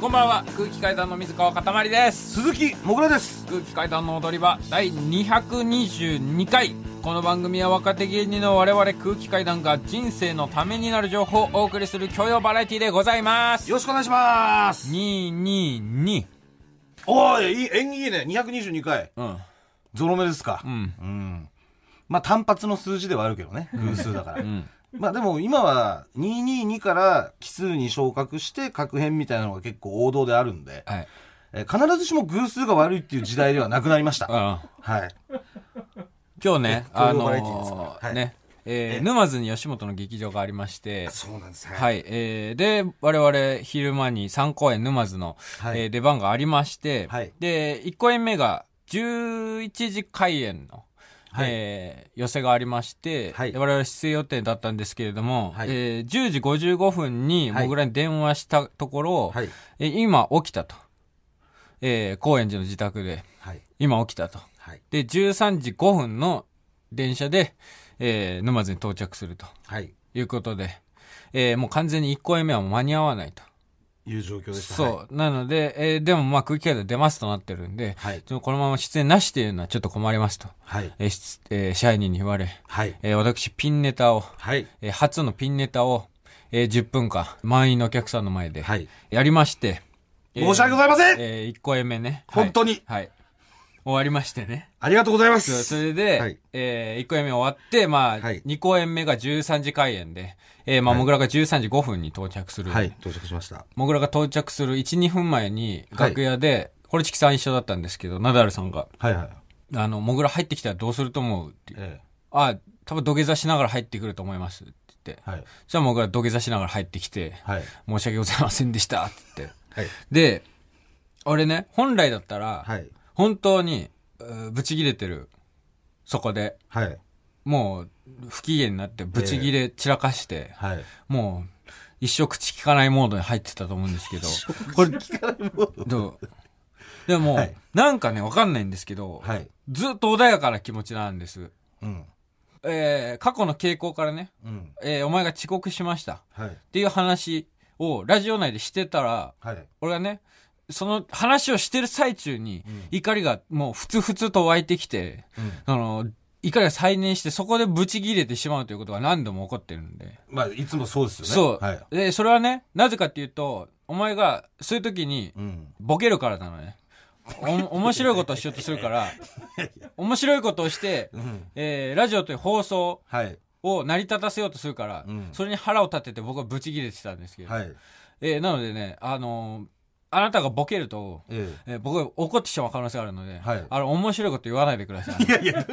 こんばんは。空気階段の水川かたまりです。鈴木もぐらです。空気階段の踊り場第222回。この番組は若手芸人の我々空気階段が人生のためになる情報をお送りする教養バラエティでございます。よろしくお願いします。222おいいい縁起いいね。222回。うん。ゾロ目ですか。うん。うん。まあ単発の数字ではあるけどね。偶数だから、うんまあでも今は222から奇数に昇格して確変みたいなのが結構王道であるんで、はい。えー必ずしも偶数が悪いっていう時代ではなくなりました。うんはい。今日ねえあの教養バラエティですか？はい。ねえーえ沼津に吉本の劇場がありましてそうなんですはい、えーで、我々昼間に3公演沼津の、はい。えー出番がありまして、はい。で、1公演目が11時開演の、はいえー寄せがありまして、はいで我々出演予定だったんですけれども、はいえー10時55分にはい僕らに電話したところ、はい。えー今起きたと。えー高円寺の自宅で、はい。今起きたと。はい。で、13時5分の電車で、えー沼津に到着するとはい。いうことで、えーもう完全に1公演目は間に合わないと。いう状況でした。そう。なので、えーでもまあ空気階段出ますとなってるんで、はい。このまま出演なしというのはちょっと困りますと、はい。えーしえー支配人に言われ、はい。えー私ピンネタを、はい。えー初のピンネタを、えー10分間、満員のお客さんの前で、はい。やりまして、えー申し訳ございませんえ1公演目ね。本当にはい。はい。終わりましてね。ありがとうございます。それで、はいえ1公演目終わって、まあ、はい2公演目が13時開演で、えーまあ、はいもぐらが13時5分に到着する。はい。到着しました。もぐらが到着する1、2分前に、楽屋で、これチキさん一緒だったんですけど、ナダルさんが、はいはい。あの、もぐら入ってきたらどうすると思うって言うえあ、多分土下座しながら入ってくると思いますって言って。え。はい。じゃあもぐら土下座しながら入ってきて、はい。申し訳ございませんでしたって言って。はい。で、俺ね、本来だったら、はい。本当に、うーブチ切れてる、そこで、はい。もう、不機嫌になって、ブチ切れ散らかして、はい。もう、一生口聞かないモードに入ってたと思うんですけど、これ、どう？でも、はいなんかね、わかんないんですけど、はい。ずっと穏やかな気持ちなんです。うん。えー過去の傾向からね、うん。えーお前が遅刻しましたはい。っていう話をラジオ内でしてたら、はい。俺がね、その話をしてる最中にうん、怒りがもうふつふつと湧いてきて、うん。あの、怒りが再燃して、そこでブチ切れてしまうということが何度も起こってるんで。まあ、いつもそうですよね。そう。はい。で、それはね、なぜかっていうと、お前が、そういう時に、うん。ボケるからなのね。お、面白いことをしようとするから、面白いことをして、うん。えー、ラジオという放送はい。を成り立たせようとするから、うんそれに腹を立てて僕はブチ切れてたんですけど、はい。えーなのでね、あのーあなたがボケると、ええー僕が怒ってしまう可能性があるので、はいあの、面白いこと言わないでください。え。いやいや、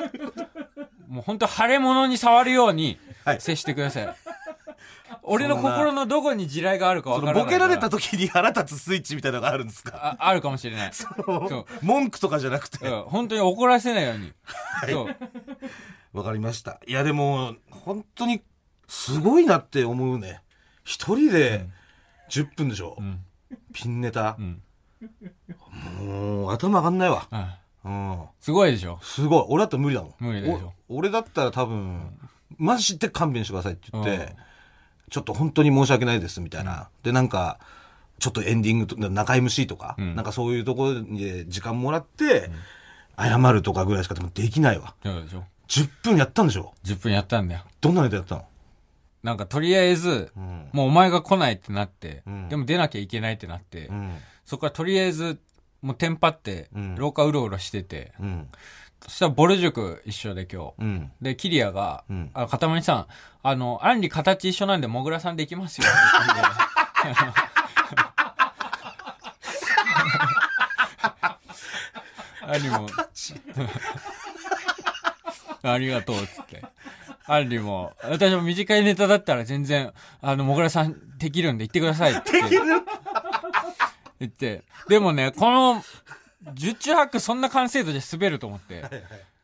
もう本当腫れ物に触るようにはい接してください。俺の心のどこに地雷があるかわそからないボケられた時に腹立つスイッチみたいなのがあるんですか？ああるかもしれない。そう。文句とかじゃなくて。うん本当に怒らせないように。そう。わかりました。いや、でも、本当に、すごいなって思うね。一人で、10分でしょ、うん。ピンネタう。ん。もう、頭上がんないわ。うん。うん。すごいでしょ？すごい。俺だったら無理だもん。無理でしょお俺だったら多分、マジで勘弁してくださいって言って、うんちょっと本当に申し訳ないですみたいな。で、なんか、ちょっとエンディングと、中 MC とか、うんなんかそういうところに時間もらって、謝るとかぐらいしかできないわ。そうでしょ。10分やったんでしょ？10分やったんだよ。どんなネタやったの？なんかとりあえず、うん。もうお前が来ないってなって、うんでも出なきゃいけないってなって、うん。そこからとりあえず、もうテンパってうん、廊下うろうろしてて、うん。そしたらボル塾一緒で今日。うん。で、キリアが、うんあ、かたまりさん、あの、アンリ形一緒なんで、もぐらさんできますよ。って言ってアンリも、ありがとう、つって。アンリも、私も短いネタだったら全然、あの、もぐらさんできるんで言ってくださいって。言って。でもね、この、十中八九そんな完成度じゃ滑ると思って。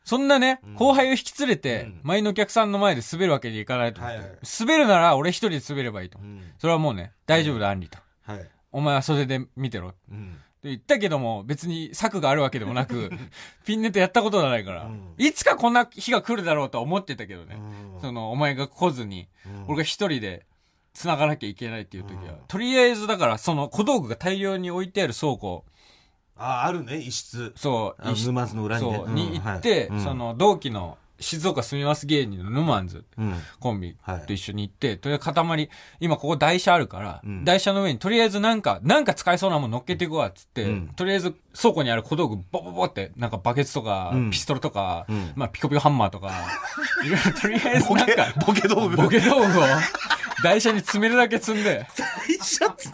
そんなね、後輩を引き連れて、うん前のお客さんの前で滑るわけにいかないと思って。はいはい滑るなら俺一人で滑ればいいと。それはもうね、大丈夫だ、アンリと。はい。お前は袖で見てろ。うん。言ったけども、別に策があるわけでもなく、ピンネタやったことがないから、うん。いつかこんな日が来るだろうとは思ってたけどね。うん。その、お前が来ずに、うん。俺が一人で繋がなきゃいけないっていう時は、うん。とりあえずだからその小道具が大量に置いてある倉庫、あ、あるね、一室。そう、沼津の裏にね。そう、うんに行って、はいそ、の同期の静岡住みます芸人のヌマンズ。うん。コンビはい。と一緒に行って、とりあえず塊、今ここ台車あるから、うん。台車の上にとりあえずなんか、なんか使えそうなもん乗っけていくわっつって、うん。とりあえず倉庫にある小道具ボボボって、なんかバケツとか、うん。ピストルとか、うん。まあピコピコハンマーとか、いろいろとりあえずなんか、ボケ道具。ボケ道具を台車に詰めるだけ積んで、シャツ。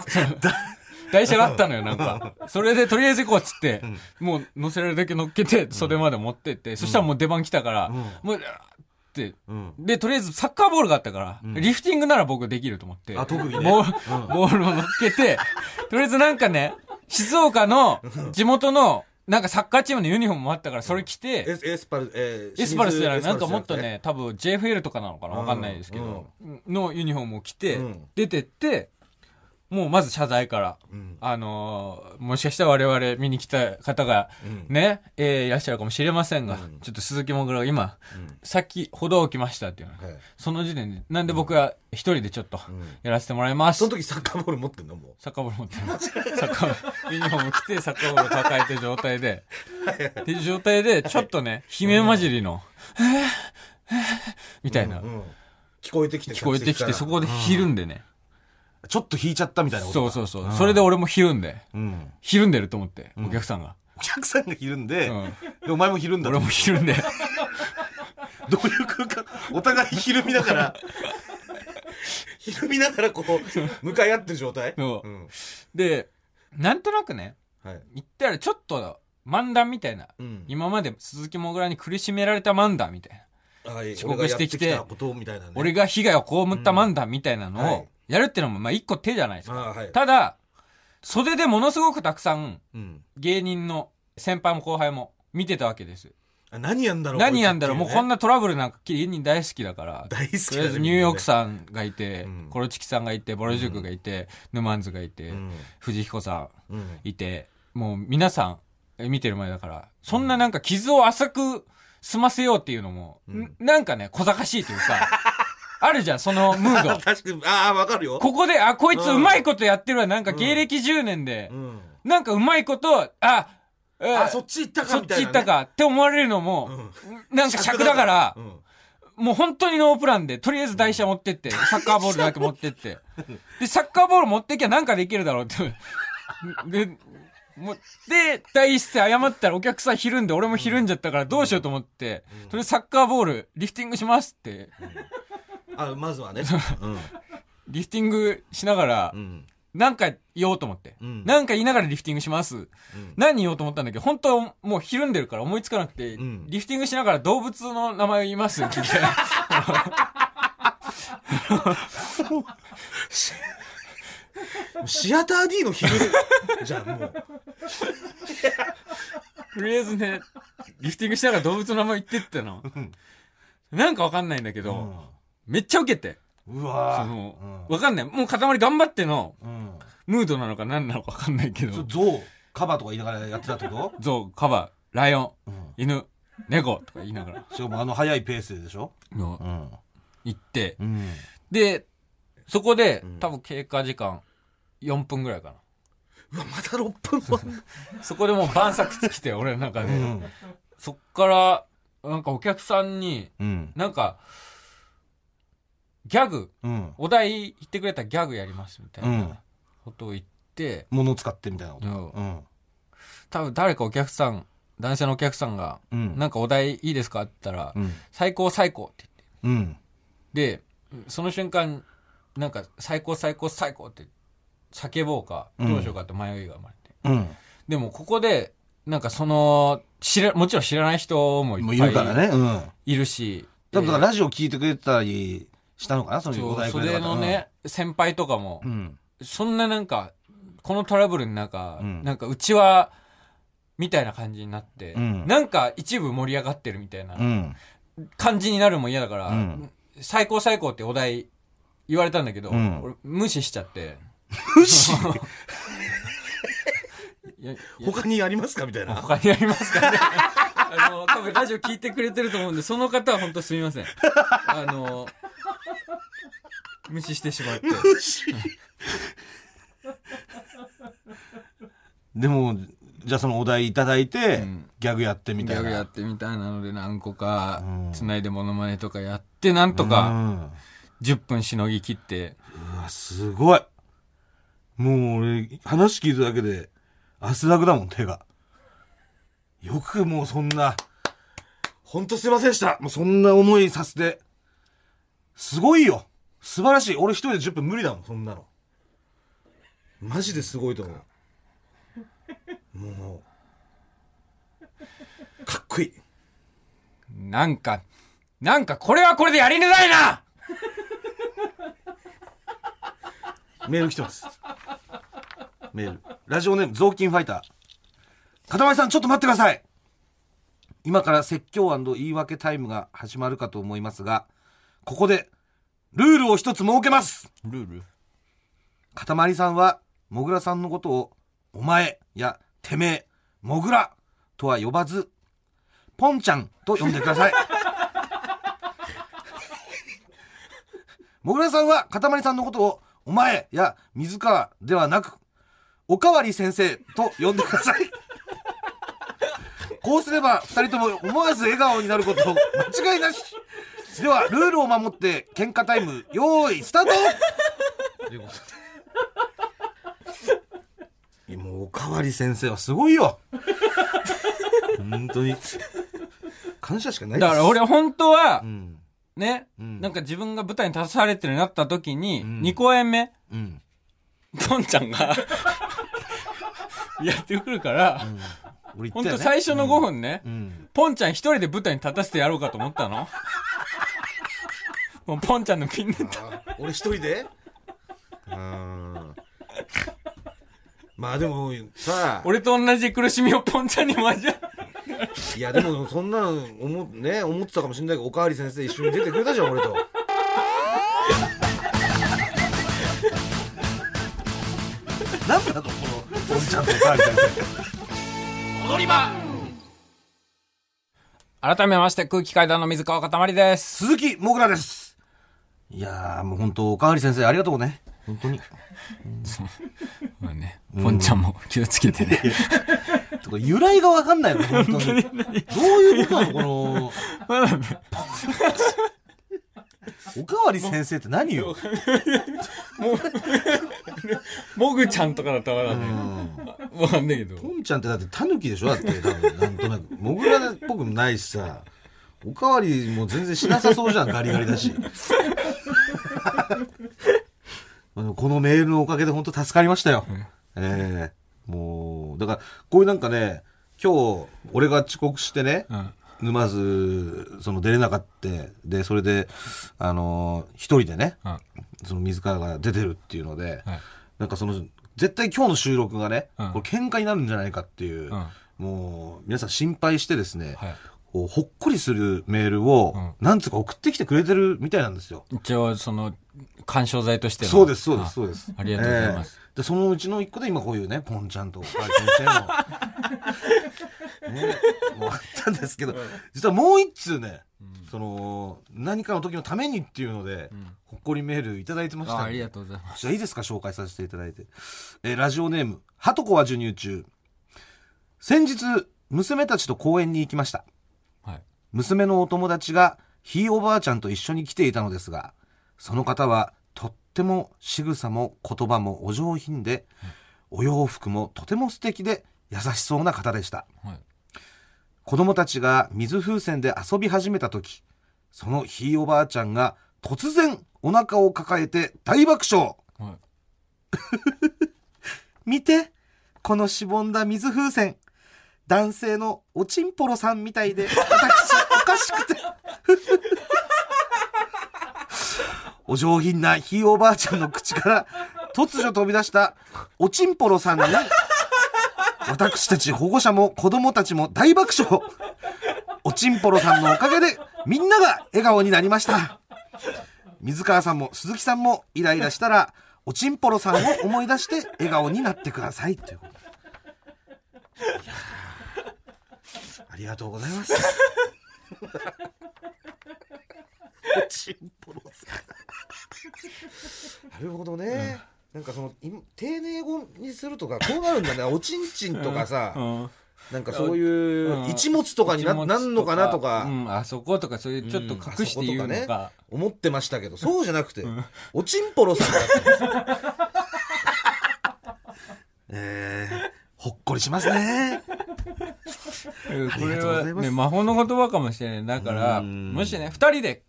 台車があったのよ、なんか。それでとりあえず行こうっつって、もう乗せられるだけ乗っけて、袖まで持ってって、そしたらもう出番来たから、うん。もう、って、うん。で、とりあえずサッカーボールがあったから、うん。リフティングなら僕できると思って、あ特にね。ボール、ボールを乗っけて、とりあえずなんかね、静岡の地元の、なんかサッカーチームのユニフォームもあったから、それ着て、エスエスパル、えーエスパルスじゃない、なんかもっと。ね、多分 JFL とかなのかなわかんないですけど、のユニフォームを着てうん、出てって、もうまず謝罪から、うん。あのーもしかしたら我々見に来た方が、うん。ね、えーいらっしゃるかもしれませんが、うん。ちょっと鈴木もぐらが今、うん。さっき歩道を来ましたっていうの、はい。その時点で、なんで僕は一人でちょっとうん。やらせてもらいます。その時サッカーボール持ってんのもサッカーボール持ってます。サッカーボール、ユニフォーム着て、サッカーボール抱えてる状態で、ってい。う状態で、ちょっとね、悲鳴混じりの、えーえーみたいな。う、ん聞こえてきて。聞こえてきて、そこでひるんでね。ちょっと引いちゃったみたいなことかそうそうそう。それで俺もひるんで、うん。ひるんでると思って、お客さんが。お客さんがひるんで、うんでお前もひるんだ俺もひるんで。どういう空間？お互いひるみながら、ひるみながらこう、向かい合ってる状態？そううん。で、なんとなくね、はい。言ったらちょっと漫談みたいな、うん。今まで鈴木もぐらに苦しめられた漫談みたいな、はい遅刻してきて俺がやってきたことみたいなね。俺が被害を被った漫談みたいなのをはいやるってのもまあ一個手じゃないですか。はい。ただ、袖でものすごくたくさんうん。芸人の先輩も後輩も見てたわけです。あ何やんだろう何やんだろう、もうこんな。なトラブルなんか芸人大好きだから。大好きとりあえずニューヨークさんがいて、うんコロチキさんがいて、ボロジュクがいて、ヌマンズがいて、うん。藤彦さんうん。いて、もう皆さんえ見てる前だから、そんななんか傷を浅く済ませようっていうのも、うんんなんかね、小賢しいというか、あるじゃん、そのムード。確かに、ああ、わかるよ。ここで、あ、こいつうまいことやってるわ、なんか芸歴10年でう、ん。なんかうまいこと、あ、えあ、そっち行ったかそっみたいな、ち行った。かって思われるのも、なんか尺だからう、ん。もう本当にノープランで、とりあえず台車持ってって、サッカーボールだけ持ってって。で、サッカーボール持ってきゃなんかできるだろうって。で、もうで、第一声謝ったらお客さんひるんで、俺もひるんじゃったからどうしようと思って、とりあえずサッカーボール、リフティングしますって、あ、まずはね。うん。リフティングしながらう、ん。なんか言おうと思って。うんなんか言いながらリフティングします。何言おうと思ったんだけ？ど、本当はもうひるんでるから思いつかなくて、んリフティングしながら動物の名前を言いますって言って。シアター D の昼じゃん、もう。とりあえずね、リフティングしながら動物の名前言ってっての。なんかわかんないんだけど、めっちゃ受けて。うわその、わかんない。もう塊頑張ってのうん。ムードなのか何なのかわかんないけど、ゾウ、カバとか言いながらやってたってこ ゾウ、カバ、ライオン、と犬、猫とか言いながら、しかもあの速いペースででしょ？のん。行って、うん。で、そこでん、多分経過時間4分ぐらいかな。うわ、まだ6分も。そこでもう晩作尽きて、俺の中で。うん。そっから、なんかお客さんに、うん。なんか、ギャグ、うん。お題言ってくれたらギャグやりますみたいうんなことを言って、物を使ってみたいなこと。うんうん。多分誰かお客さん、男性のお客さんが、うん。なんかお題いいですかって言ったら、うん。最高最高ってうん。言って。で、その瞬間、なんか最高最高最高って叫ぼうか、どうしようかって迷いが生まれて。うん。でもここで、なんかその、知ら、もちろん知らない人もいっぱいいるからね。うん。いるし、多分だからラジオ聞いてくれてたりしたのかな？そのそうお題くれの。ね、先輩とかもう、ん。そんななんか、このトラブルの中、うんなんかうちは、みたいな感じになって、うんなんか一部盛り上がってるみたいなうん。感じになるのも嫌だから、うん最高最高ってお題言われたんだけど、うん俺無視しちゃって。無視？他にありますか？みたいな。他にありますかね？あの、多分ラジオ聞いてくれてると思うんで、その方は本当すみません。あの、無視してしまって。でも、じゃあそのお題いただいて、うんギャグやってみギたいな。ャグやってみたいなので何個かうん、つないでモノマネとかやって、なんとかうん10分しのぎ切って、うわ、すごい。もう俺、話聞いただけで、汗だくだもん、手が。よくもうそんな、ほんとすいませんでした。もうそんな思いさせて。すごいよ。素晴らしい。俺一人で10分無理だもん、そんなの。マジですごいと思う。もう、かっこいい。なんか、なんかこれはこれでやりなさいなメール来てます。メール。ラジオネーム、雑巾ファイター。かたまりさん、ちょっと待ってください。今から説教言い訳タイムが始まるかと思いますが、ここで、ルールを一つ設けます。ルール？かたまりさんは、もぐらさんのことを、お前や、てめえ、もぐらとは呼ばず、ポンちゃんと呼んでください。もぐらさんは、かたまりさんのことを、お前や、水川ではなく、おかわり先生と呼んでください。こうすれば、二人とも思わず笑顔になること間違いなし。では、ルールを守って、喧嘩タイム、用意、スタート。ということでもうおかわり先生はすごいよ。本当に。感謝しかないです。だから俺本当はう、ん。ね、うん。なんか自分が舞台に立たされてるようになった時に、ん。2公演目、うん。ポンちゃんが、やってくるから、本俺言ったよね。当最初の5分ね、うん。ポンちゃん一人で舞台に立たせてやろうかと思ったの。もうポンちゃんのピンネタ。あ俺一人で？うんまあでもさ。俺と同じ苦しみをポンちゃんにも味わいやでもそんなの思,、ね、思ってたかもしれないけどおかわり先生一緒に出てくれたじゃん俺と。なんだとこのおじちゃんとおかわり先生。踊り場。改めまして空気階段の水川かたまりです。鈴木もぐらですいやーもう本当おかわり先生ありがとうね。本当に。まあね、ポンちゃんも気をつけてね。とか由来がわかんないの本当に。どういうことなのこの。おかわり先生って何よ、もぐちゃんとかだったらまだね、うん。わかんないけど。ポンちゃんってだってタヌキでしょだって。多分なんとなく。モグラっぽくもないしさおかわりも全然しなさそうじゃん ガリガリだし このメールのおかげで本当助かりましたよ、ええもうだからこういうなんかね今日俺が遅刻してね、うん。沼津その出れなかったでそれであの一人でねうん。その水川が出てるっていうので、はい。なんかその絶対今日の収録がね、うんこれ喧嘩になるんじゃないかっていう、うんもう皆さん心配してですね、はい。ほっこりするメールを、うんなんつうか送ってきてくれてるみたいなんですよ。一応、その、干渉剤としての。そうです、そうです、あそうです。ありがとうございます。ええで、そのうちの一個で今こういうね、ポンちゃんと先生の、ね、もうあったんですけど、実はもう一通ね、その、何かの時のためにっていうので、ほっこりメールいただいてましたあありがとうございます。じゃあいいですか紹介させていただいて。えーラジオネーム、はとこは授乳中。先日、娘たちと公園に行きました。はい。娘のお友達がひいおばあちゃんと一緒に来ていたのですが、その方はとっても仕草も言葉もお上品で、お洋服もとても素敵で優しそうな方でした。はい。子供たちが水風船で遊び始めた時、そのひいおばあちゃんが突然お腹を抱えて大爆笑。はい。見てこのしぼんだ水風船男性のおちんぽろさんみたいで私しくて。お上品なひいおばあちゃんの口から突如飛び出したおちんぽろさんに私たち保護者も子供たちも大爆笑。おちんぽろさんのおかげでみんなが笑顔になりました。水川さんも鈴木さんもイライラしたらおちんぽろさんを思い出して笑顔になってください。ということで。いやありがとうございます。おちんぽろさんなるほどね、なんかそのい丁寧語にするとかこうなるんだね。おちんちんとかさ、うん。なんかそういううん。一物とかにな,、一物なんのかなとか。うん、あそことかそういうちょっと隠して言うのうん。か,、思ってましたけど。そうじゃなくて、おちんぽろさん。だったんですえー、ほっこりしますね。うんこれはね魔法の言葉かもしれない。だからうん。もしね二人で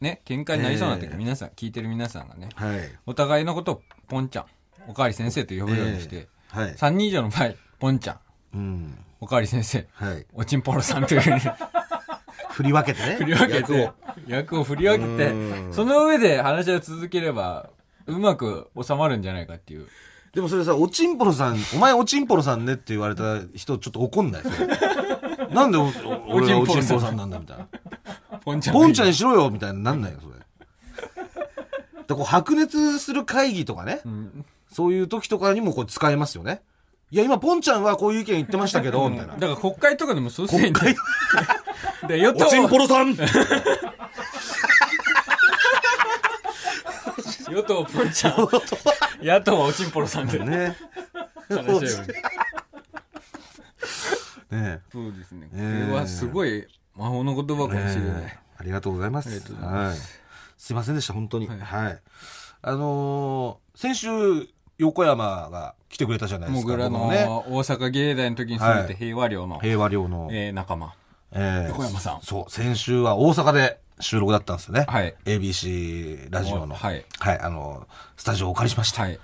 ね喧嘩になりそうな時、ええ。皆さん聞いてる皆さんがねはい。お互いのことをポンちゃんおかわり先生と呼ぶようにして、はい。3人以上の場合ポンちゃんうん。おかわり先生はい。おちんぽろさんというふうに。振り分けてね。振り分け役てを。役を振り分けてうん。その上で話を続ければうまく収まるんじゃないかっていうでもそれさ、おちんぽろさん、お前おちんぽろさんねって言われた人ちょっと怒んない？なんでおお俺がおちんぽろさんなんだみたいな。ポンちゃんポンちゃんにしろよみたいになんないよ、それ。でこう白熱する会議とかね、うん。そういう時とかにもこう使えますよね。いや、今、ポンちゃんはこういう意見言ってましたけど、みたいな。だ。から国会とかでもそうする国会、で与党おちんぽろさん。与党ポンちゃん 野党はおちんぽろさんで。ね。話し合うね。そうですね。こええれはすごい魔法の言葉かもしれない、ねえ。ありがとうございます。はい。すいませんでした、本当に。はい。はい。あのー先週、横山が来てくれたじゃないですか。もぐらの僕ね、大阪芸大の時に住んでて平和寮の、平和寮の、えー仲間。えー横山さん。そう、先週は大阪で収録だったんですよね。はい ABC ラジオの。はい。はい、あの、スタジオをお借りしました。はい、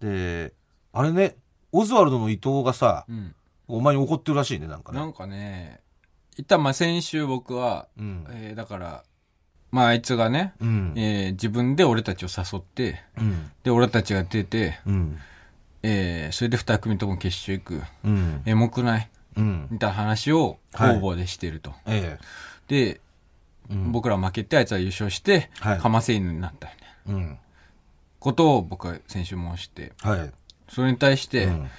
で、あれね、オズワルドの伊藤がさう、ん、お前に怒ってるらしいね、なんかね。なんかね一旦まあ先週僕は、うん。えーだからまああいつがね、うん。えー自分で俺たちを誘ってうん。で俺たちが出て、うん。えーそれで二組とも決勝行くうん。エモくないうん。みたいな話をはい方々でしてると、えで、え。うん。僕ら負けてあいつは優勝して、はい。かませ犬になったうん。ことを僕は先週申して。はい。それに対して、うん。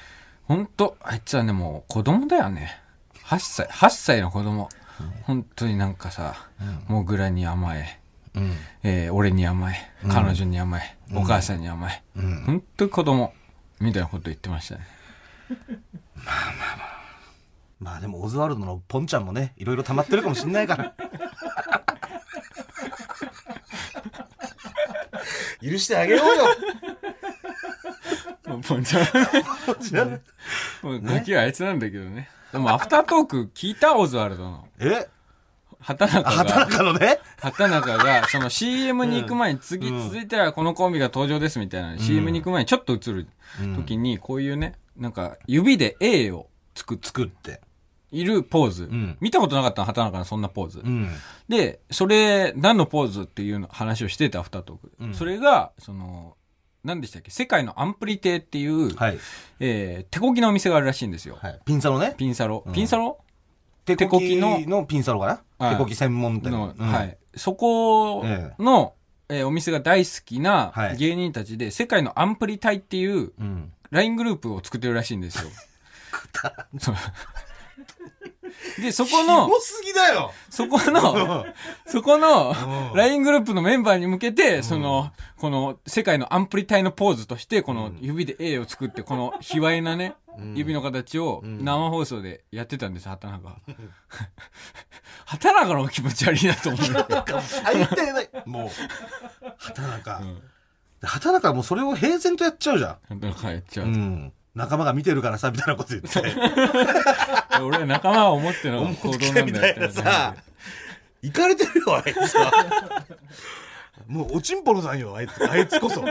本当あいつはねもう子供だよね。8歳8歳の子供。本当になんかさ、モグラに甘え。うん。えー俺に甘え。彼女に甘え、お母さんに甘え、うん。本当に子供みたいなこと言ってましたね。まあでも、オズワルドのポンちゃんもね、いろいろ溜まってるかもしんないから。許してあげようよ。もうポンちゃんもうガキはあいつなんだけどね。でもアフタートーク聞いたオズワルドのえ？畑中畑が中のね？畑中がその CM に行く前に次、うん。続いてはこのコンビが登場ですみたいな、CM に行く前にちょっと映る時にこういうねなんか指で A を作っ作って。いるポーズ、ん見たことなかったの畑中のそんなポーズ、うん。で、それ、何のポーズっていうの話をしてた、アフタートークで。うんそれが、その、何でしたっけ？世界のアンプリ亭っていう、はい。えー手こぎのお店があるらしいんですよ。はい。ピンサロね？ピンサロ。うんピンサロ？手こきののピンサロかな？はい手こき専門店の、うんはい。そこえの、えーお店が大好きなはい芸人たちで、世界のアンプリ隊っていううん。LINE グループを作ってるらしいんですよ。で、そこの、多すぎだよそこの、そこのうん LINE グループのメンバーに向けて、その、この世界のアンプリ隊のポーズとして、この指で A を作って、この卑猥なね、指の形を生放送でやってたんです、畑中。畑中の気持ち悪いなと思うんだけど。最低だよもう。畑中。畑中はもうそれを平然とやっちゃうじゃ畑中やっちゃん。うう。ん。仲間が見てるからさ、みたいなこと言って。俺は仲間は思っての行動なんみたいなさ。行かれてるよ、あいつは。もう、おちんぽろさんよ、あいつ、あいつこそ。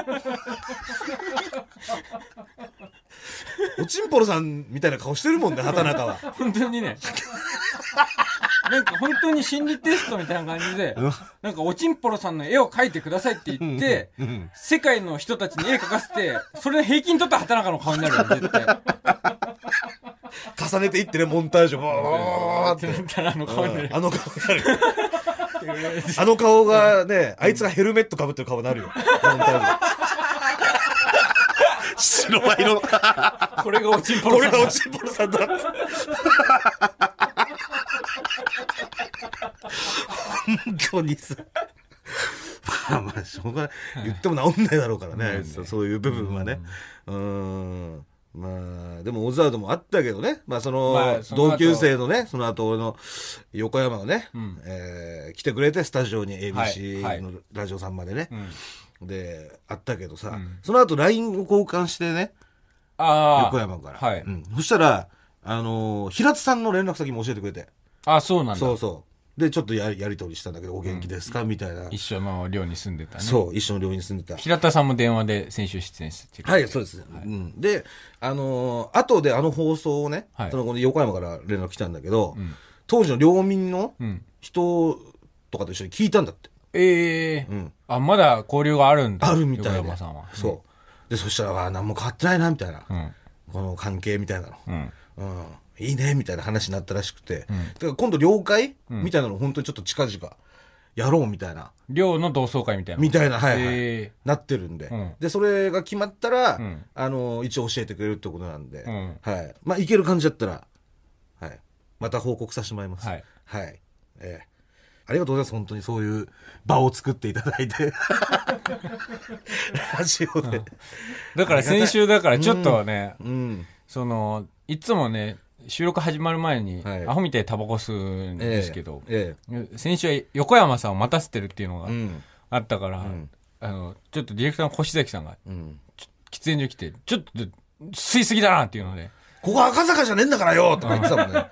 おちんぽろさんみたいな顔してるもんね、畑中は。本当にね。なんか本当に心理テストみたいな感じで、なんかおちんぽろさんの絵を描いてくださいって言って、世界の人たちに絵描かせて、それの平均取った畑中の顔になるよ、絶対。重ねていってね、モンタージュ、ボーって。畑中の顔になる。あの顔になる。あの顔がね、あいつがヘルメットかぶってる顔になるよ。モンタージュ白バイの。これがおちんぽころさんだ。れがおちんぽろさんだ。本当にさ。まあまあ、しょょうがない。言っても治んないだろうからね、そういう部分はね。うん。まあ、でもオズワルドもあったけどね。まあその、同級生のね、その後の横山がね、うんえー来てくれて、スタジオにはい ABC のラジオさんまでね。うん。で、あったけどさ、うんその後 LINE を交換してね。横山から。そしたら、あのー平津さんの連絡先も教えてくれて。あ、そうなんだ。そうそう。で、ちょっとやりやりとりしたんだけど、お元気ですか、みたいな。一緒の寮に住んでたね。そう、一緒の寮に住んでた。平田さんも電話で先週出演してはい、そうです。うん。で、あのー後であの放送をね、はいそのこの横山から連絡来たんだけど、ん当時の領民のうん。人とかと一緒に聞いたんだって。ええうん。あ、まだ交流があるんだ。あるみたいで。横山さんは。そう。で、そしたら、あ何も変わってないな、みたいな。うん。この関係みたいなの。うん。うん。いいね、みたいな話になったらしくて。うんだから今度、了解、うんみたいなの本当にちょっと近々、やろう、みたいな。寮の同窓会みたいな。みたいな、はいはい。えなってるんで、うんで、それが決まったら、うんあの、一応教えてくれるってことなんで、うんはい。まあ、いける感じだったら、はい。また報告させてもらいます。はい。はい。ええありがとうございます。本当にそういう場を作っていただいて。ラジオで。だから先週だからちょっとね、うん。その、いつもね、収録始まる前に、はいアホみたいにタバコ吸うんですけど、え先週は横山さんを待たせてるっていうのがえうん。あったから、んあの、ちょっとディレクターの越崎さんが、うん。喫煙所来て、ちょっと吸いすぎだなっていうので、ここ赤坂じゃねえんだからよとか言ってたもんね。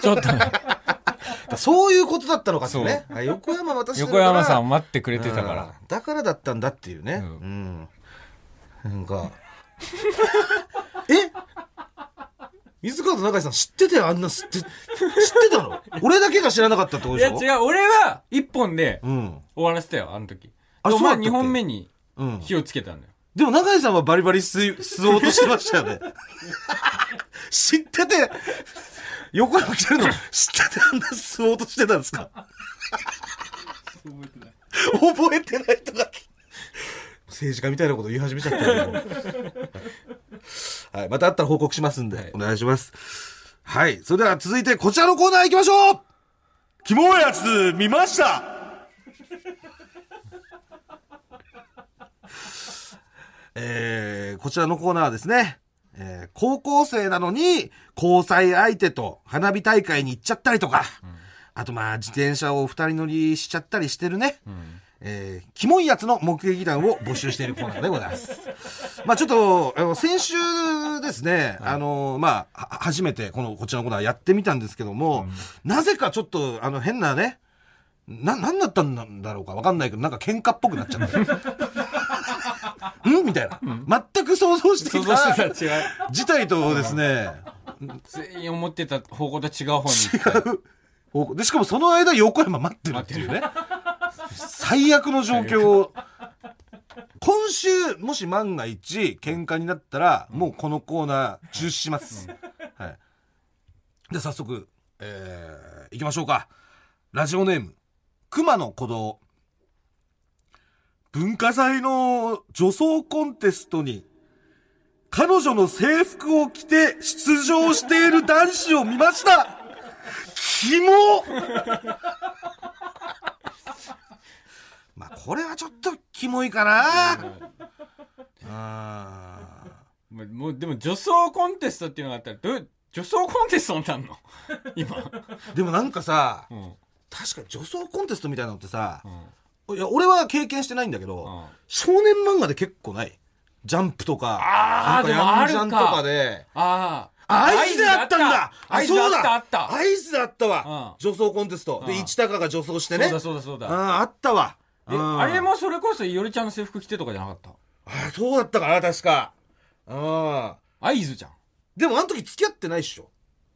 ちょっとね、そういうことだったのかってね。あ横山私横山さんをん待ってくれてたから、うんだからだったんだっていうね。ううん。なんか、え？水川と中井さん知ってたよ、あんな知って、知ってたの？俺だけが知らなかったってこといでしょ？や違う、俺は一本でうん。終わらせたよ、あの時。あそうだったっけ？二本目にうん。火をつけたんだよ。でも中井さんはバリバリ吸い吸おうとしてましたよね。知ってて、横山来てるの知っててあんな吸おうとしてたんですか？覚えてないとか。政治家みたいなこと言い始めちゃったよはい。またあったら報告しますんで、はいお願いします。はい。それでは続いてこちらのコーナー行きましょう。キモいやつ見ました。えー、こちらのコーナーはですね、えー高校生なのに交際相手と花火大会に行っちゃったりとか、あとまあ自転車を二人乗りしちゃったりしてるね、えーキモいやつの目撃談を募集しているコーナーでございます。まあちょっと、あの、先週ですね、あの、まあ、は初めてこの、こちらのコーナーやってみたんですけども、なぜかちょっと、あの、変なね、な、なんだったんだろうかわかんないけど、なんか喧嘩っぽくなっちゃって。ん？みたいな。全く想像して想い像してた。事態とですね、全員思ってた方向と違う方に行った。方向で、しかもその間横山待ってるっていうね。最悪の状況を。今週、もし万が一喧嘩になったら、もうこのコーナー中止します。はい。で、早速、えー、行きましょうか。ラジオネーム、熊野鼓動。文化祭の女装コンテストに、彼女の制服を着て出場している男子を見ましたキモまあ、これはちょっとキモいかな。あもうもうでも女装コンテストっていうのがあったらどう女装コンテストになるの？今、ーでもなんかさ、うん。確かに女装コンテストみたいなのってさう、ん。いや、俺は経験してないんだけど、うん。少年漫画で結構ない。ジャンプとか、なんかああヤンジャンとかで、ああ合図であったんだ。合図であった。あった合図であった。わ、う女装コンテスト。で、うん。市高が女装してね。そうだそうだそうだ。ああ、あったわ。えうんあれもそれこそいおりちゃんの制服着てとかじゃなかった？あそうだったかな、確か。ああ。合図じゃんでもあの時付き合ってないっしょ。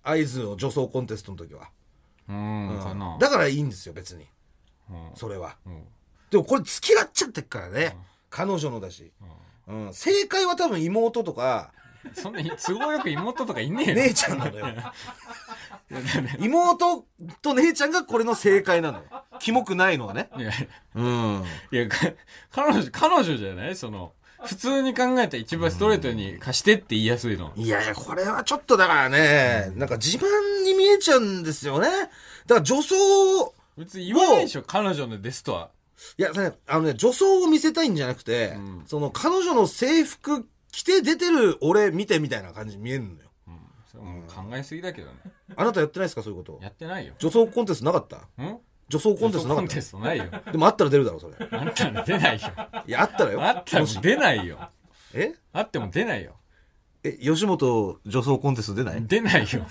合図の女装コンテストの時は。うんうんかなだからいいんですよ、別に。うんそれは。うんでもこれ付き合っちゃってっからね。彼女のだし。うん。正解は多分妹とか、そんな都合よく妹とかいねえよ姉ちゃんなのよ。妹と姉ちゃんがこれの正解なのよ。キモくないのはね。いやうん。いやか彼女彼女じゃない？その普通に考えたら一番ストレートに貸してって言いやすいのいやいや、これはちょっとだからね、なんか自慢に見えちゃうんですよね。だから女装、別に言わないでしょ彼女のですとはいや、ねあのね、女装を見せたいんじゃなくて、うんその彼女の制服着て出てる俺見てみたいな感じに見えるのよ。考えすぎだけどね。あなたやってないですかそういうこと。やってないよ。女装コンテストなかった？ん？女装コンテストなかっコンテストないよ。たでもあったら出るだろ、それ。あんたら出ないよ。いや、あったらよ。あったら出ないよ。え？あっても出ないよ。え、吉本女装コンテスト出ない？出ないよ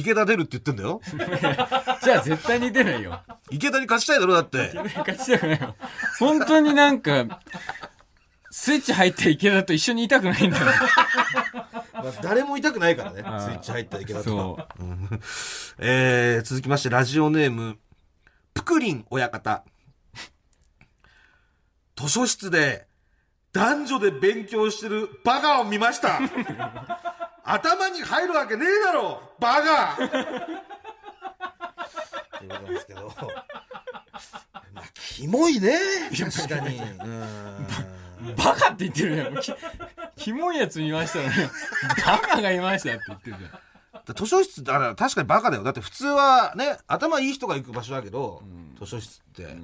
池田出るって言ってんだよ。じゃあ絶対に出ないよ池田に勝ちたいだろ、だって。勝ちたくないよ本当になんかスイッチ入った池田と一緒にいたくないんだよまあ 誰も痛くないからね。あスイッチ入った池田とそか。えー、続きまして、ラジオネーム、プクリン親方。図書室で、男女で勉強してるバカを見ました。頭に入るわけねえだろバカ。ということなんですけど。まあ、キモいね。確かに。うん。うバカって言ってるじゃん。き キモいやつ見ましたのにバカがいましたって言ってるじゃん。図書室ってあれ確かにバカだよ。だって普通はね頭いい人が行く場所だけど、図書室って、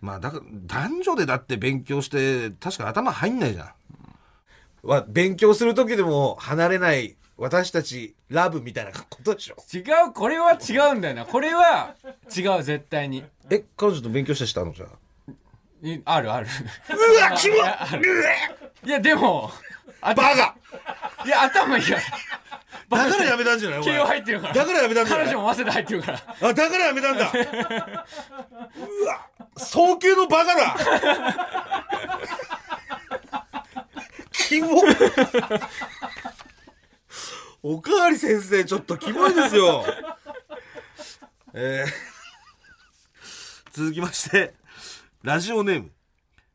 まあだから男女でだって勉強して確かに頭入んないじゃん、は勉強する時でも離れない私たちラブみたいなことでしょ？違うこれは違うんだよな。これは違う絶対に。え彼女と勉強したりしたの？じゃあ。るある。うわキモいやでもあバカ！いや頭いいやだからやめたんじゃない？慶応入ってるから。だからやめたんじゃない？彼女も早稲田入ってるから。あだからやめたんだ。うわ早計のバカだキモ。おかわり先生ちょっとキモいですよ。えー。続きましてラジオネーム。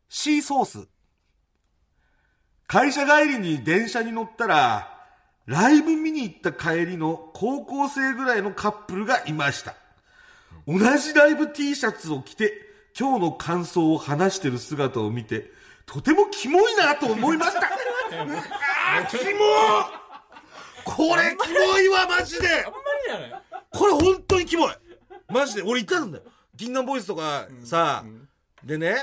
シーソース。会社帰りに電車に乗ったらライブ見に行った帰りの高校生ぐらいのカップルがいました。同じライブ T シャツを着て今日の感想を話してる姿を見てとてもキモいなと思いました。あーキモこれキモいわマジで。これ本当にキモい。マジで。俺言ったんだよ。銀杏ボーイズとかさ、でね、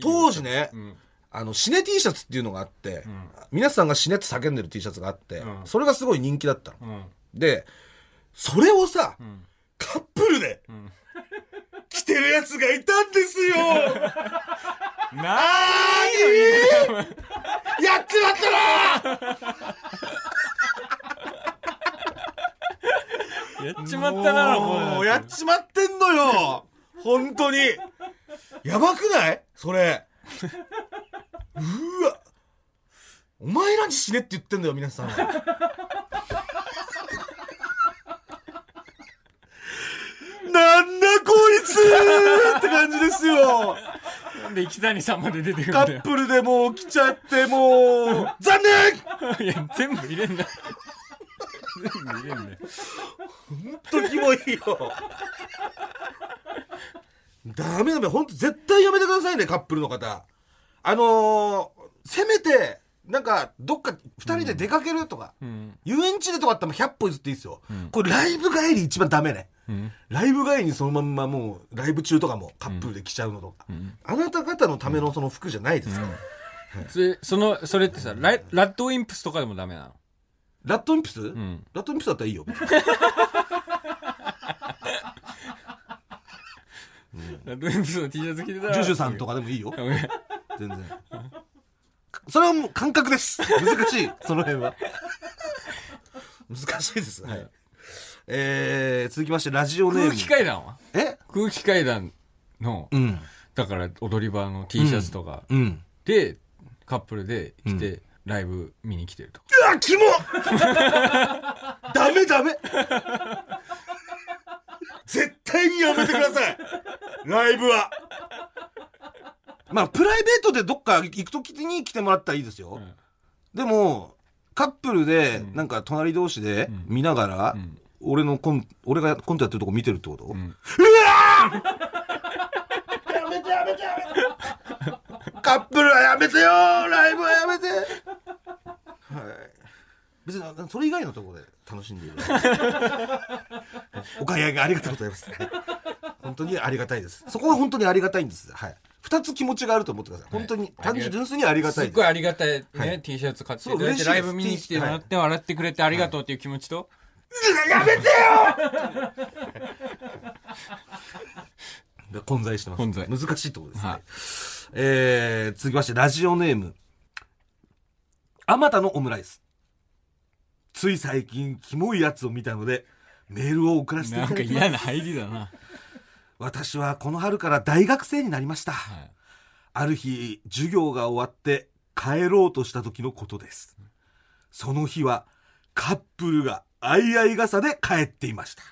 当時ね、ん。あの、シネ T シャツっていうのがあって、皆さんが死ねって叫んでる T シャツがあって、うん。それがすごい人気だったの。うん。で、それをさ、ん。カップルで、ん。着てるやつがいたんですよ なあーに。やっちまったな！やっちまったなもうやっちまってんのよ！本当に。やばくない？それ。うわ。お前らに死ねって言ってんだよ皆さん。なんだこいつって感じですよなんで池谷さんまで出てくるんカだよ。ップルでもう来ちゃってもう。残念！いや全部入れんだ全部入れんだよ。ほんとキモいよ。ダメダメほんと絶対やめてくださいねカップルの方。あのー、せめてなんかどっか二人で出かけるとか、うん。遊園地でとかあったら100歩譲っていいですよ、ん。これライブ帰り一番ダメねうん。ライブ帰りにそのまんまもうライブ中とかもカップルで来ちゃうのとか、ん。あなた方のためのその服じゃないですか。ら、それそのそれってさライラッドウィンプスとかでもダメなの？ラットインプス、ん。ラットインプスだったらいいよ。ラッドウィンプスの T シャツ着てたら。ジュジュさんとかでもいいよ。全然。それはもう感覚です。難しい。その辺は。難しいです。はい、えー、続きましてラジオネーム。空気階段は？え？空気階段のうん。だから踊り場の T シャツとかうん。でカップルで来てライブ見に来てると。かうわキモ ダメダメ。絶対にやめてください。ライブは。まあプライベートでどっか行く時に来てもらったらいいですよ、ん。でもカップルでなんか隣同士で見ながら、ん俺のコン俺がコントやってるとこ見てるってこと、ん。やめてやめてやめて。カップルはやめてよ。ライブはやめて。はい。別にそれ以外のところで楽しんでいる。お買い上げありがとうございます。本当にありがたいです。そこは本当にありがたいんです。はい。二つ気持ちがあると思ってください。本当に、単純純粋にありがたいです。すっごい。ありがたい。ね、はい。T シャツ買ってそういたライブ見に来てもらって、笑ってくれてありがとうっていう気持ちと、やめてよ 混在してます。混在難しいところですね。はいえー、続きまして、ラジオネーム。あまたのオムライス。つい最近、キモいやつを見たので、メールを送らせていなんかただきます。嫌な入りだな。私はこの春から大学生になりました。はいある日、授業が終わって帰ろうとした時のことです。その日はカップルが相合い傘で帰っていました。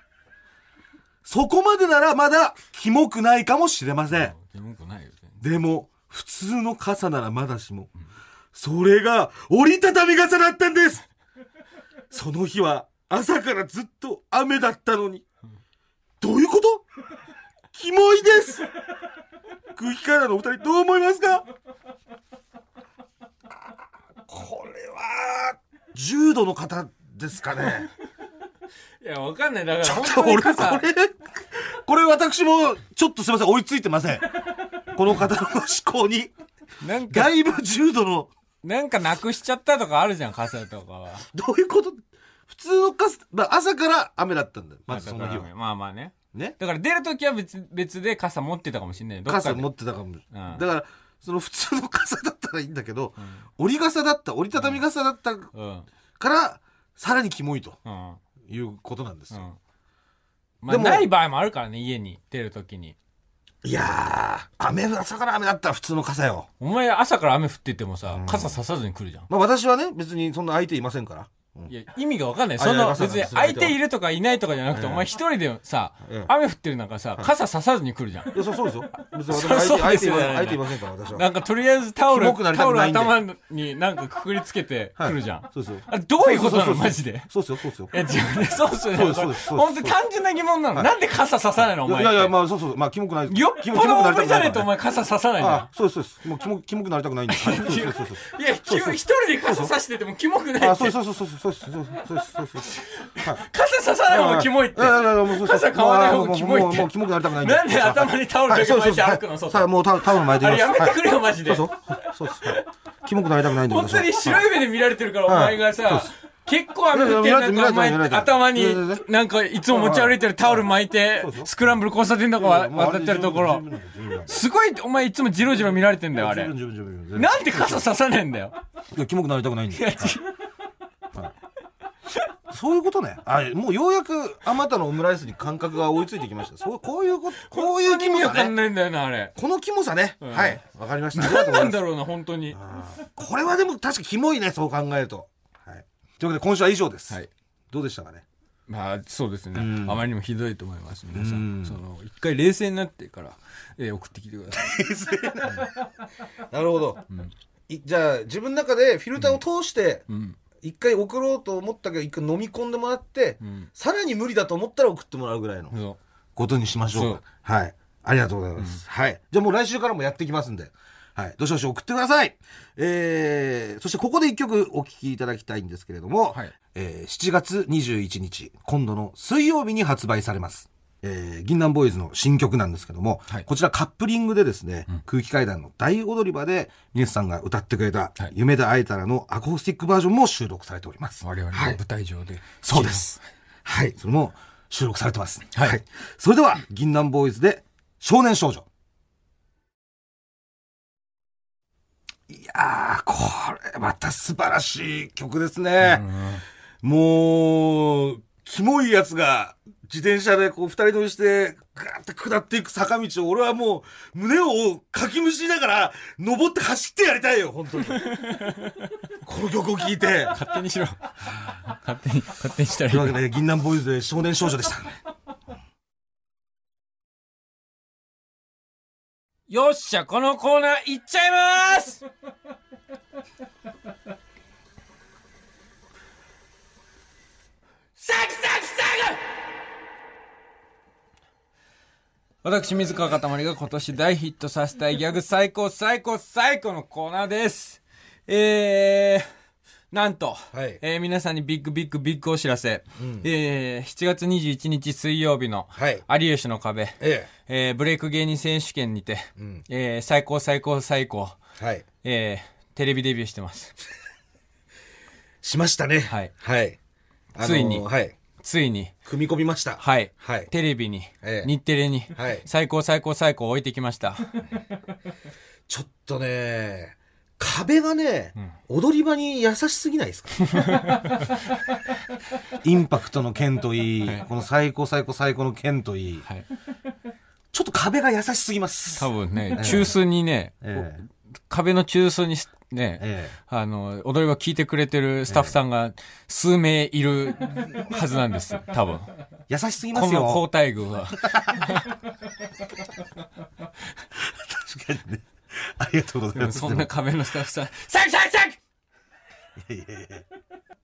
そこまでならまだキモくないかもしれません。文句ないよ。全でも、普通の傘ならまだしも、それが折りたたみ傘だったんですその日は朝からずっと雨だったのに。どういうこと？キモいです空気階段のお二人どう思いますか？これは、重度の方ですかね。いや、わかんない。だから、ちょっ本当にと俺、こ傘、れ、これ私も、ちょっとすいません、追いついてません。この方の思考に。なんか、だいぶ重度の、なんかなくしちゃったとかあるじゃん、傘とかは。どういうこと？普通の傘、まあ、朝から雨だったんだよ。まずその日は。まあまあね。ね？だから出るときは別、別で傘持ってたかもしれない傘持ってたかも。んだから、その普通の傘だったらいいんだけど、折り傘だった、折りたたみ傘だったうん。うん。さらにキモいとうん。いうことなんですよ。うん。まあ、でもない場合もあるからね、家に出るときに。いやー、雨、朝から雨だったら普通の傘よ。お前朝から雨降っててもさ、傘ささずに来るじゃん。まあ私はね、別にそんな相手いませんから。うんいや、意味がわかんない。あその、いや傘別に傘相手いるとかいないとかじゃなくて、ええお前一人でさええ、雨降ってる中さ、傘ささずに来るじゃん。いや、そうそうですよ。別に相手、相手いません、から、私は。なんかとりあえずタオル、タオル頭になんかくくりつけて来るじゃん。そうですよ。あどういうことなそうそうそうのマジで。そうですよ、そうですよ。いや、自分で、そうっすよね。そうです本当に単純な疑問なの。はいなんで傘ささないのお前。いやいや、まあそうそう、まあキモくない。よっぽど多めじゃねえとお前。前傘ささないのあ。そうです、そうです。もうキモ、くなりたくないんで。はいや、き一人で傘さしててもキモくないあ、ってそう。そうそうそうそうそうそうそうそうはい傘刺さない方がキモいって。傘買わない方がキモいってもうもうもうキモくなりたくないなんで頭にタオルだけ巻いて歩くのさあもうタタオル巻いてあれやめてくれよ、マジで。そうそうそうすはいキモくなりたくないんでく当に白い目で見られてるから、おはい前がさ、結構雨降ってる中、お前頭に、なんかいつも持ち歩いてるタオル巻いて、スクランブル交差点とかわ渡ってるところ。すごい、お前いつもジロジロ見られてんだよ、あれ。なんで傘刺さねえんだよ。いやキモくなりたくないんでよ そういうことね。あ、もうようやく、あまたのオムライスに感覚が追いついてきました。そう、こういうこと、こういうキモさね。ないんだよな、あれ。このキモさね。んはい。わかりました。ありがとうござます。ないんだろうな、本当に。これはでも確かキモいね、そう考えると。はい。というわけで今週は以上です。はい。どうでしたかね？まあ、そうですね。うんあまりにもひどいと思います、皆さうんん。その、一回冷静になってから、えー送ってきてください。なるほど。いじゃあ、自分の中でフィルターを通して、うん。一回送ろうと思ったけど、一回飲み込んでもらって、うん。さらに無理だと思ったら送ってもらうぐらいの。ことにしましょうか。はい。ありがとうございます。はい。じゃあもう来週からもやっていきますんで。はい。どしどし送ってください。えー、そしてここで一曲お聴きいただきたいんですけれども、はいえー7月21日、今度の水曜日に発売されます。えー、銀杏ボーイズの新曲なんですけども、はいこちらカップリングでですね、空気階段の大踊り場で、ミネスさんが歌ってくれた、はい夢で会えたらのアコースティックバージョンも収録されております。我々のはい舞台上で。そうで。す。はい。それも収録されてます。はいそれでは、銀杏ボーイズで少年少女。いやー、これまた素晴らしい曲ですね。もう、キモいやつが自転車でこう二人乗りしてガーって下っていく坂道を俺はもう胸をかきむしりながら登って走ってやりたいよ、本当に。この曲を聴いて。勝手にしろ。勝手に、勝手にしたらいいよというわけで、銀杏ボーイズで少年少女でした。よっしゃ、このコーナー行っちゃいますサクサク私、水川かたまりが今年大ヒットさせたいギャグ最高最高最高のコーナーです。えー、なんと、はいえー皆さんにビッグビッグビッグお知らせ。うんえー7月21日水曜日のはい。有吉の壁、ええーブレイク芸人選手権にて、え。うん。えー最高最高最高、はい。えーテレビデビューしてます。しましたね。はい。はい。あのーついにはい。ついに、組み込みました。はい。はい。テレビに、ええ日テレに、はい最高最高最高置いてきました。ちょっとね、壁がね、踊り場に優しすぎないですか？インパクトの剣といい、はいこの最高最高最高の剣といい、はい。ちょっと壁が優しすぎます。多分ね、中枢にね、ええ壁の中枢にすね、えあの、踊り場聞いてくれてるスタッフさんが数名いるはずなんです。多分。え優しすぎますこの交よ。代軍は。確かにね。ありがとうございます。そんな壁のスタッフさん、サクサクサクいやいやいや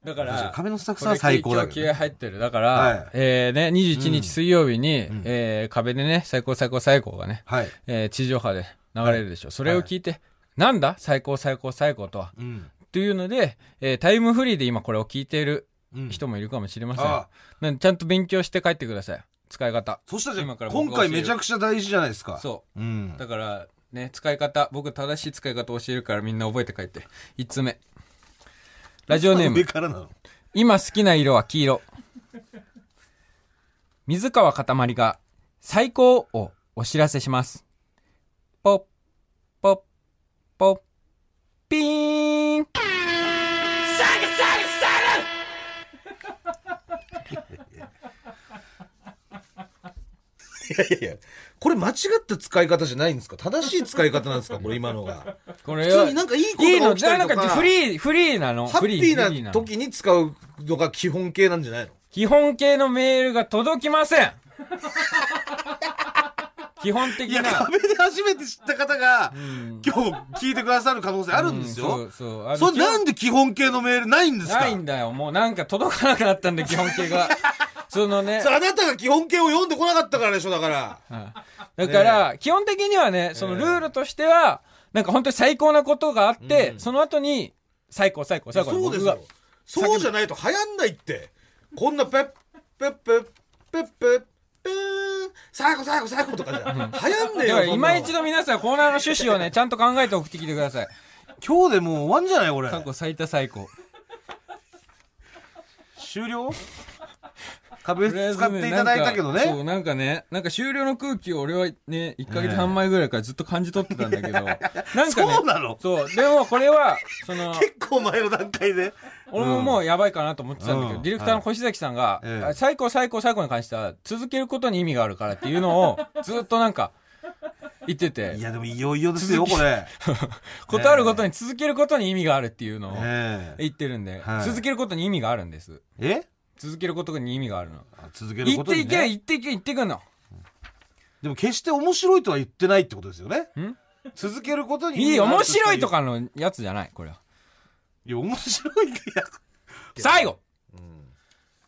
だから、壁のスタッフさんは最高だね気合入ってる。だから、はいえーね、21日水曜日に、えー壁でね、最高最高最高がね、はい。えー地上波で流れるでしょ。それを聞いて、なんだ？最高最高最高とは。うん。というので、えータイムフリーで今これを聞いているうん人もいるかもしれません。ああなんでちゃんと勉強して帰ってください。使い方。そしたらじゃあ今から僕今回めちゃくちゃ大事じゃないですか。。そうんう。。だから、ね、使い方、僕正しい使い方を教えるからみんな覚えて帰って。1つ目。ラジオネーム上。からなの？今好きな色は黄色。水川かたまりが最高をお知らせします。ポピーン。いやいやいや、これ間違った使い方じゃないんですか？正しい使い方なんですか？これ今のが。これは普通になんかいいこといいの？が起きたりとか。なんかフリー、フリーなの？ハッフリピーな時に使うのが基本形なんじゃないの？基本形のメールが届きません基本的いや、な。壁で初めて知った方が、うん今日聞いてくださる可能性あるんですうそよ。うそう。あのそれなんで基本形のメールないんですか？ないんだよ。もうなんか届かなくなったんで、基本形が。そのねそ。れあなたが基本形を読んでこなかったからでしょ、だから。はいだから、基本的にはね、そのルールとしては、なんか本当に最高なことがあって、うんその後に、最高、最高、最高。そうです僕がよ。そうじゃないと流行んないって。こんなペッ、ペッペッ、ペッペッ、ペーン、最後最後最後とかじゃ、流行んねえよ。今一度皆さんコーナーの趣旨をね、ちゃんと考えて送ってきてください。今日でもう終わんじゃないこれ。過去最多最高。終了？壁使っていただいたけどなんかそう、ね。なんかね、なんか終了の空気を俺はね、1ヶ月半前ぐらいからずっと感じ取ってたんだけど、なんかね、そうなの？そう、でもこれは、その、結構前の段階で。俺ももうやばいかなと思ってたんだけど、うん。ディレクターの星崎さんが、最高最高最高に関しては、続けることに意味があるからっていうのを、ずっとなんか、言っていて、やでもいよいよですよ、これ。ことあるごとに続けることに意味があるっていうのをええ。言ってるんで、はい。続けることに意味があるんです。え？続けることに意味があるの。あ続ける言っていけ、ね。言っていけ、言ってくんの。でも決して面白いとは言ってないってことですよね。ん？続けることにいい、面白いとか。かのやつじゃない、これは。いや、面白いってや最後うん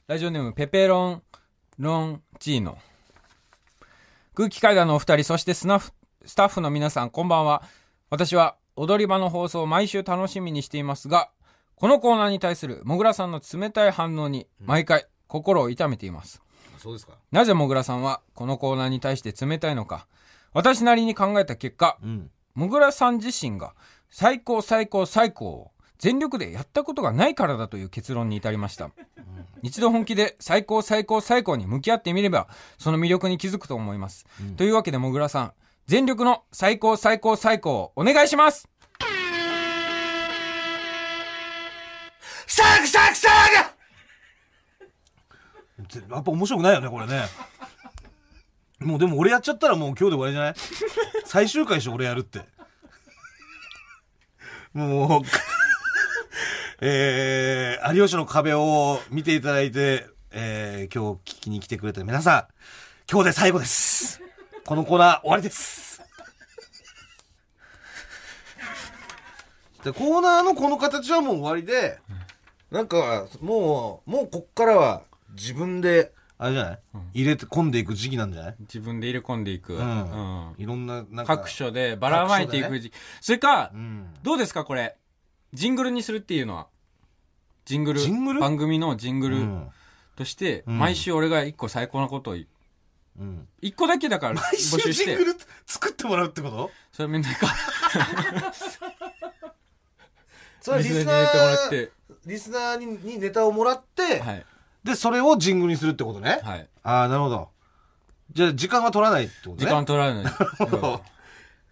ラジオネーム、ペペロン、ロンチーノ。空気階段のお二人、そしてスナフスタッフの皆さん、こんばんは。私は、踊り場の放送を毎週楽しみにしていますが、このコーナーに対する、もぐらさんの冷たい反応に、毎回、心を痛めています。そうですか。なぜもぐらさんは、このコーナーに対して冷たいのか。私なりに考えた結果、うん。もぐらさん自身が、最高最高最高を全力でやったことがないからだという結論に至りました。一度本気で最高最高最高に向き合ってみれば、その魅力に気づくと思います。うんというわけでもぐらさん、全力の最高最高最高をお願いしますサクサクサクやっぱ面白くないよね、これね。もうでも俺やっちゃったらもう今日で終わりじゃない？最終回でしょ、俺やるって。もう、えー、有吉の壁を見ていただいて、えー、今日聞きに来てくれた皆さん、今日で最後です。このコーナー終わりです。でコーナーのこの形はもう終わりで、なんか、もう、もうこっからは自分で、あれじゃない、入れて込んでいく時期なんじゃない？自分で入れ込んでいく。うんいろんな、なんか。各所でばらまいていく時期、それかう、ん。どうですかこれ？ジングルにするっていうのは？ジングル？ジングル？番組のジングルうん。として、うん毎週俺が一個最高なことをうん。一個だけだから募毎週集してジングル作ってもらうってこと？それめんどいか それはリスナリスナーに入れてもらっー、てリスナーににネタをもらって、はいで、それをジングルにするってことね。はいああ、なるほど。じゃあ、時間は取らないってことね。時間取られない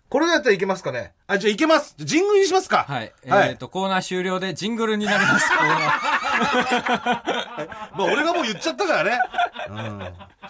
これだったらいけますかねあ、じゃあいけます。ジングルにしますか。はい。はいえっ、と、コーナー終了でジングルになります。コーナーまあ、俺がもう言っちゃったからね。うん。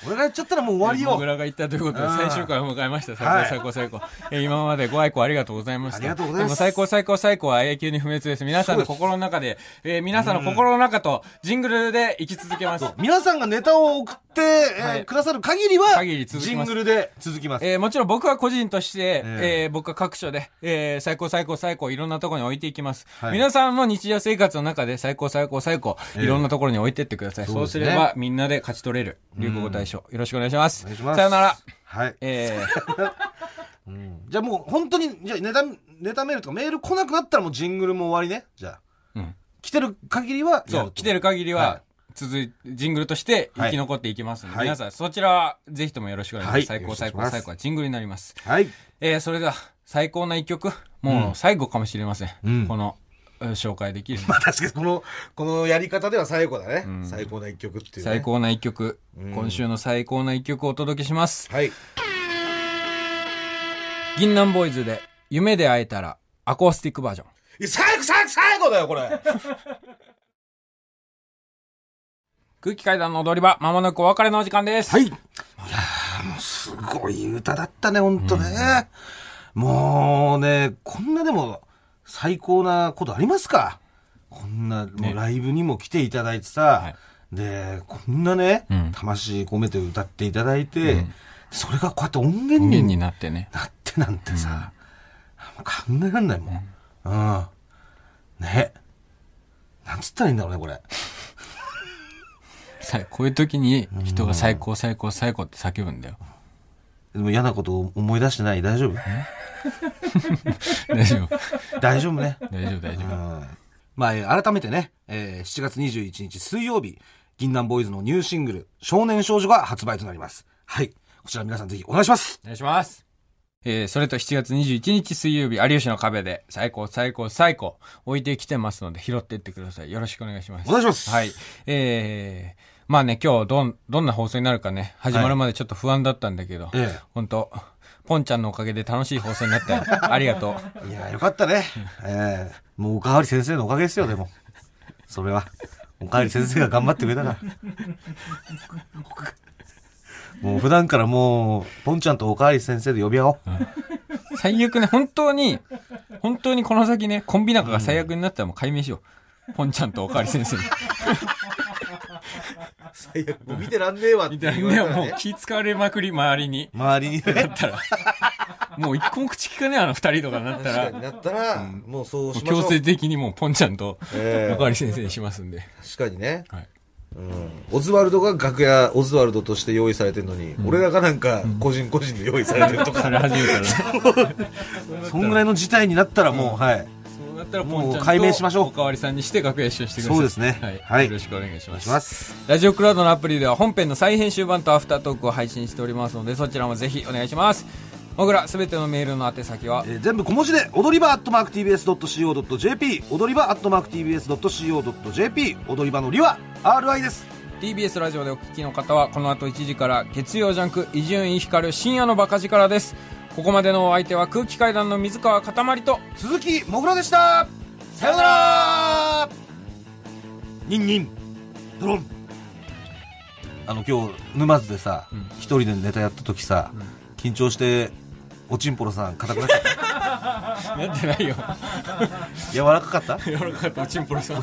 俺が言っちゃったらもう終わりよ。モグラが言ったということで、うん最終回を迎えました。最はい高最高最高。えー今までご愛顧ありがとうございました。ありがとうございますでも最高最高最高は永久に不滅です。皆さんの心の中で、えー皆さんの心の中とジングルで生き続けます。皆さんがネタを送って、えーはいくださる限りは、限り続きジますングルで続きます。えーもちろん僕は個人として、ええー僕は各所で、えー最高最高最高いろんなところに置いていきます、はい皆さんも日常生活の中で最高最高最高、ええいろんなところに置いてってください。そうそうですねすればみんなで勝ち取れる流行語大賞。よろしくお願いします。お願いします。さよなら。。はい。えー うんじゃあもう本当に、じゃあネタ、ネタメールとかメール来なくなったらもうジングルも終わりね。じゃあ。うん来てる限りはそう、来てる限りは、はい続いジングルとして生き残っていきますので、はい皆さんそちらはぜひともよろしくお願いします。はい最高最高最高はジングルになります。はい。えー、それでは最高な一曲、もう最後かもしれません。うんこの、えー紹介できるのまあ確かにこの、このやり方では最後だね。ん最高な一曲っていう、ね。最。高な一曲、うん今週の最高な一曲をお届けします。はい。銀杏ボーイズで、夢で会えたら、アコースティックバージョン。最後、最後、最後だよ、これ。空気階段の踊り場、まもなくお別れのお時間です。はい。いやーもうすごい歌だったね、ほんとね。もうね、こんなでも最高なことありますか？こんな、もうライブにも来ていただいてさ、で、こんなね、うん魂込めて歌っていただいて、うんそれがこうやって音源にになってね。なってなんてさ、もう考えらんないもん。うん。ね。なんつったらいいんだろうね、これ。さこういう時に人が最高最高最高って叫ぶんだよ。でも嫌なことを思い出してない？大丈夫？大丈夫。大丈夫ね。大丈夫大丈夫。うんまあ、えー改めてね、えー7月21日水曜日、銀杏ボーイズのニューシングル、少年少女が発売となります。はい。こちら皆さんぜひお願いします。お願いします。えー、それと7月21日水曜日、有吉の壁で最高最高最高置いてきてますので拾っていってください。よろしくお願いします。お願いしますはい。えー、まあね、今日どん、どんな放送になるかね、始まるまでちょっと不安だったんだけど、え本当ポンちゃんのおかげで楽しい放送になったよ。ありがとう。えいや、よかったね。ええもうおかわり先生のおかげですよ、でも。それは。おかわり先生が頑張ってくれたから。もう普段からもう、ポンちゃんとおかわり先生で呼び合おう。最悪ね、本当に、本当にこの先ね、コンビ仲が最悪になったらもう解明しよう。ポンちゃんとおかわり先生に。最悪。もう見てらんねえわってみたい言われたらねもう。気使われまくり、周りに。周りにね。だったら、もう一個も口聞かねえあの二人とかになったら、も確かになったら、もうそううしましょう。強制的にもうポンちゃんとええおかわり先生にしますんで。確かにね。はい。うん。オズワルドが楽屋、オズワルドとして用意されてるのに、俺らがなんか、個人個人で用意されてるとか、それ始めたら。そんぐらいの事態になったらもう、はい。そうなったらもう解明しましょうおかわりさんにして楽屋一緒にしてください。そうですねはい。はいよろしくお願いします。ラジオクラウドのアプリでは本編の再編集版とアフタートークを配信しておりますので、そちらもぜひお願いします。もぐら、すべてのメールの宛先は、えー全部小文字で、踊り場アットマーク TBS.CO.JP、踊り場アットマーク TBS.CO.JP、踊り場のりは RI です。TBS ラジオでお聞きの方はこの後1時から月曜ジャンク伊集院光る深夜のバカ力ですここまでのお相手は空気階段の水川かたまりと鈴木もぐらでした。さよなら。ニンニン、ドロン。あの、今日、沼津でさうん、一、人でネタやった時さ、緊張して、おちんぽろさん硬くなっちゃった。やってないよ。柔らかかった？柔らかかったおちんぽろさん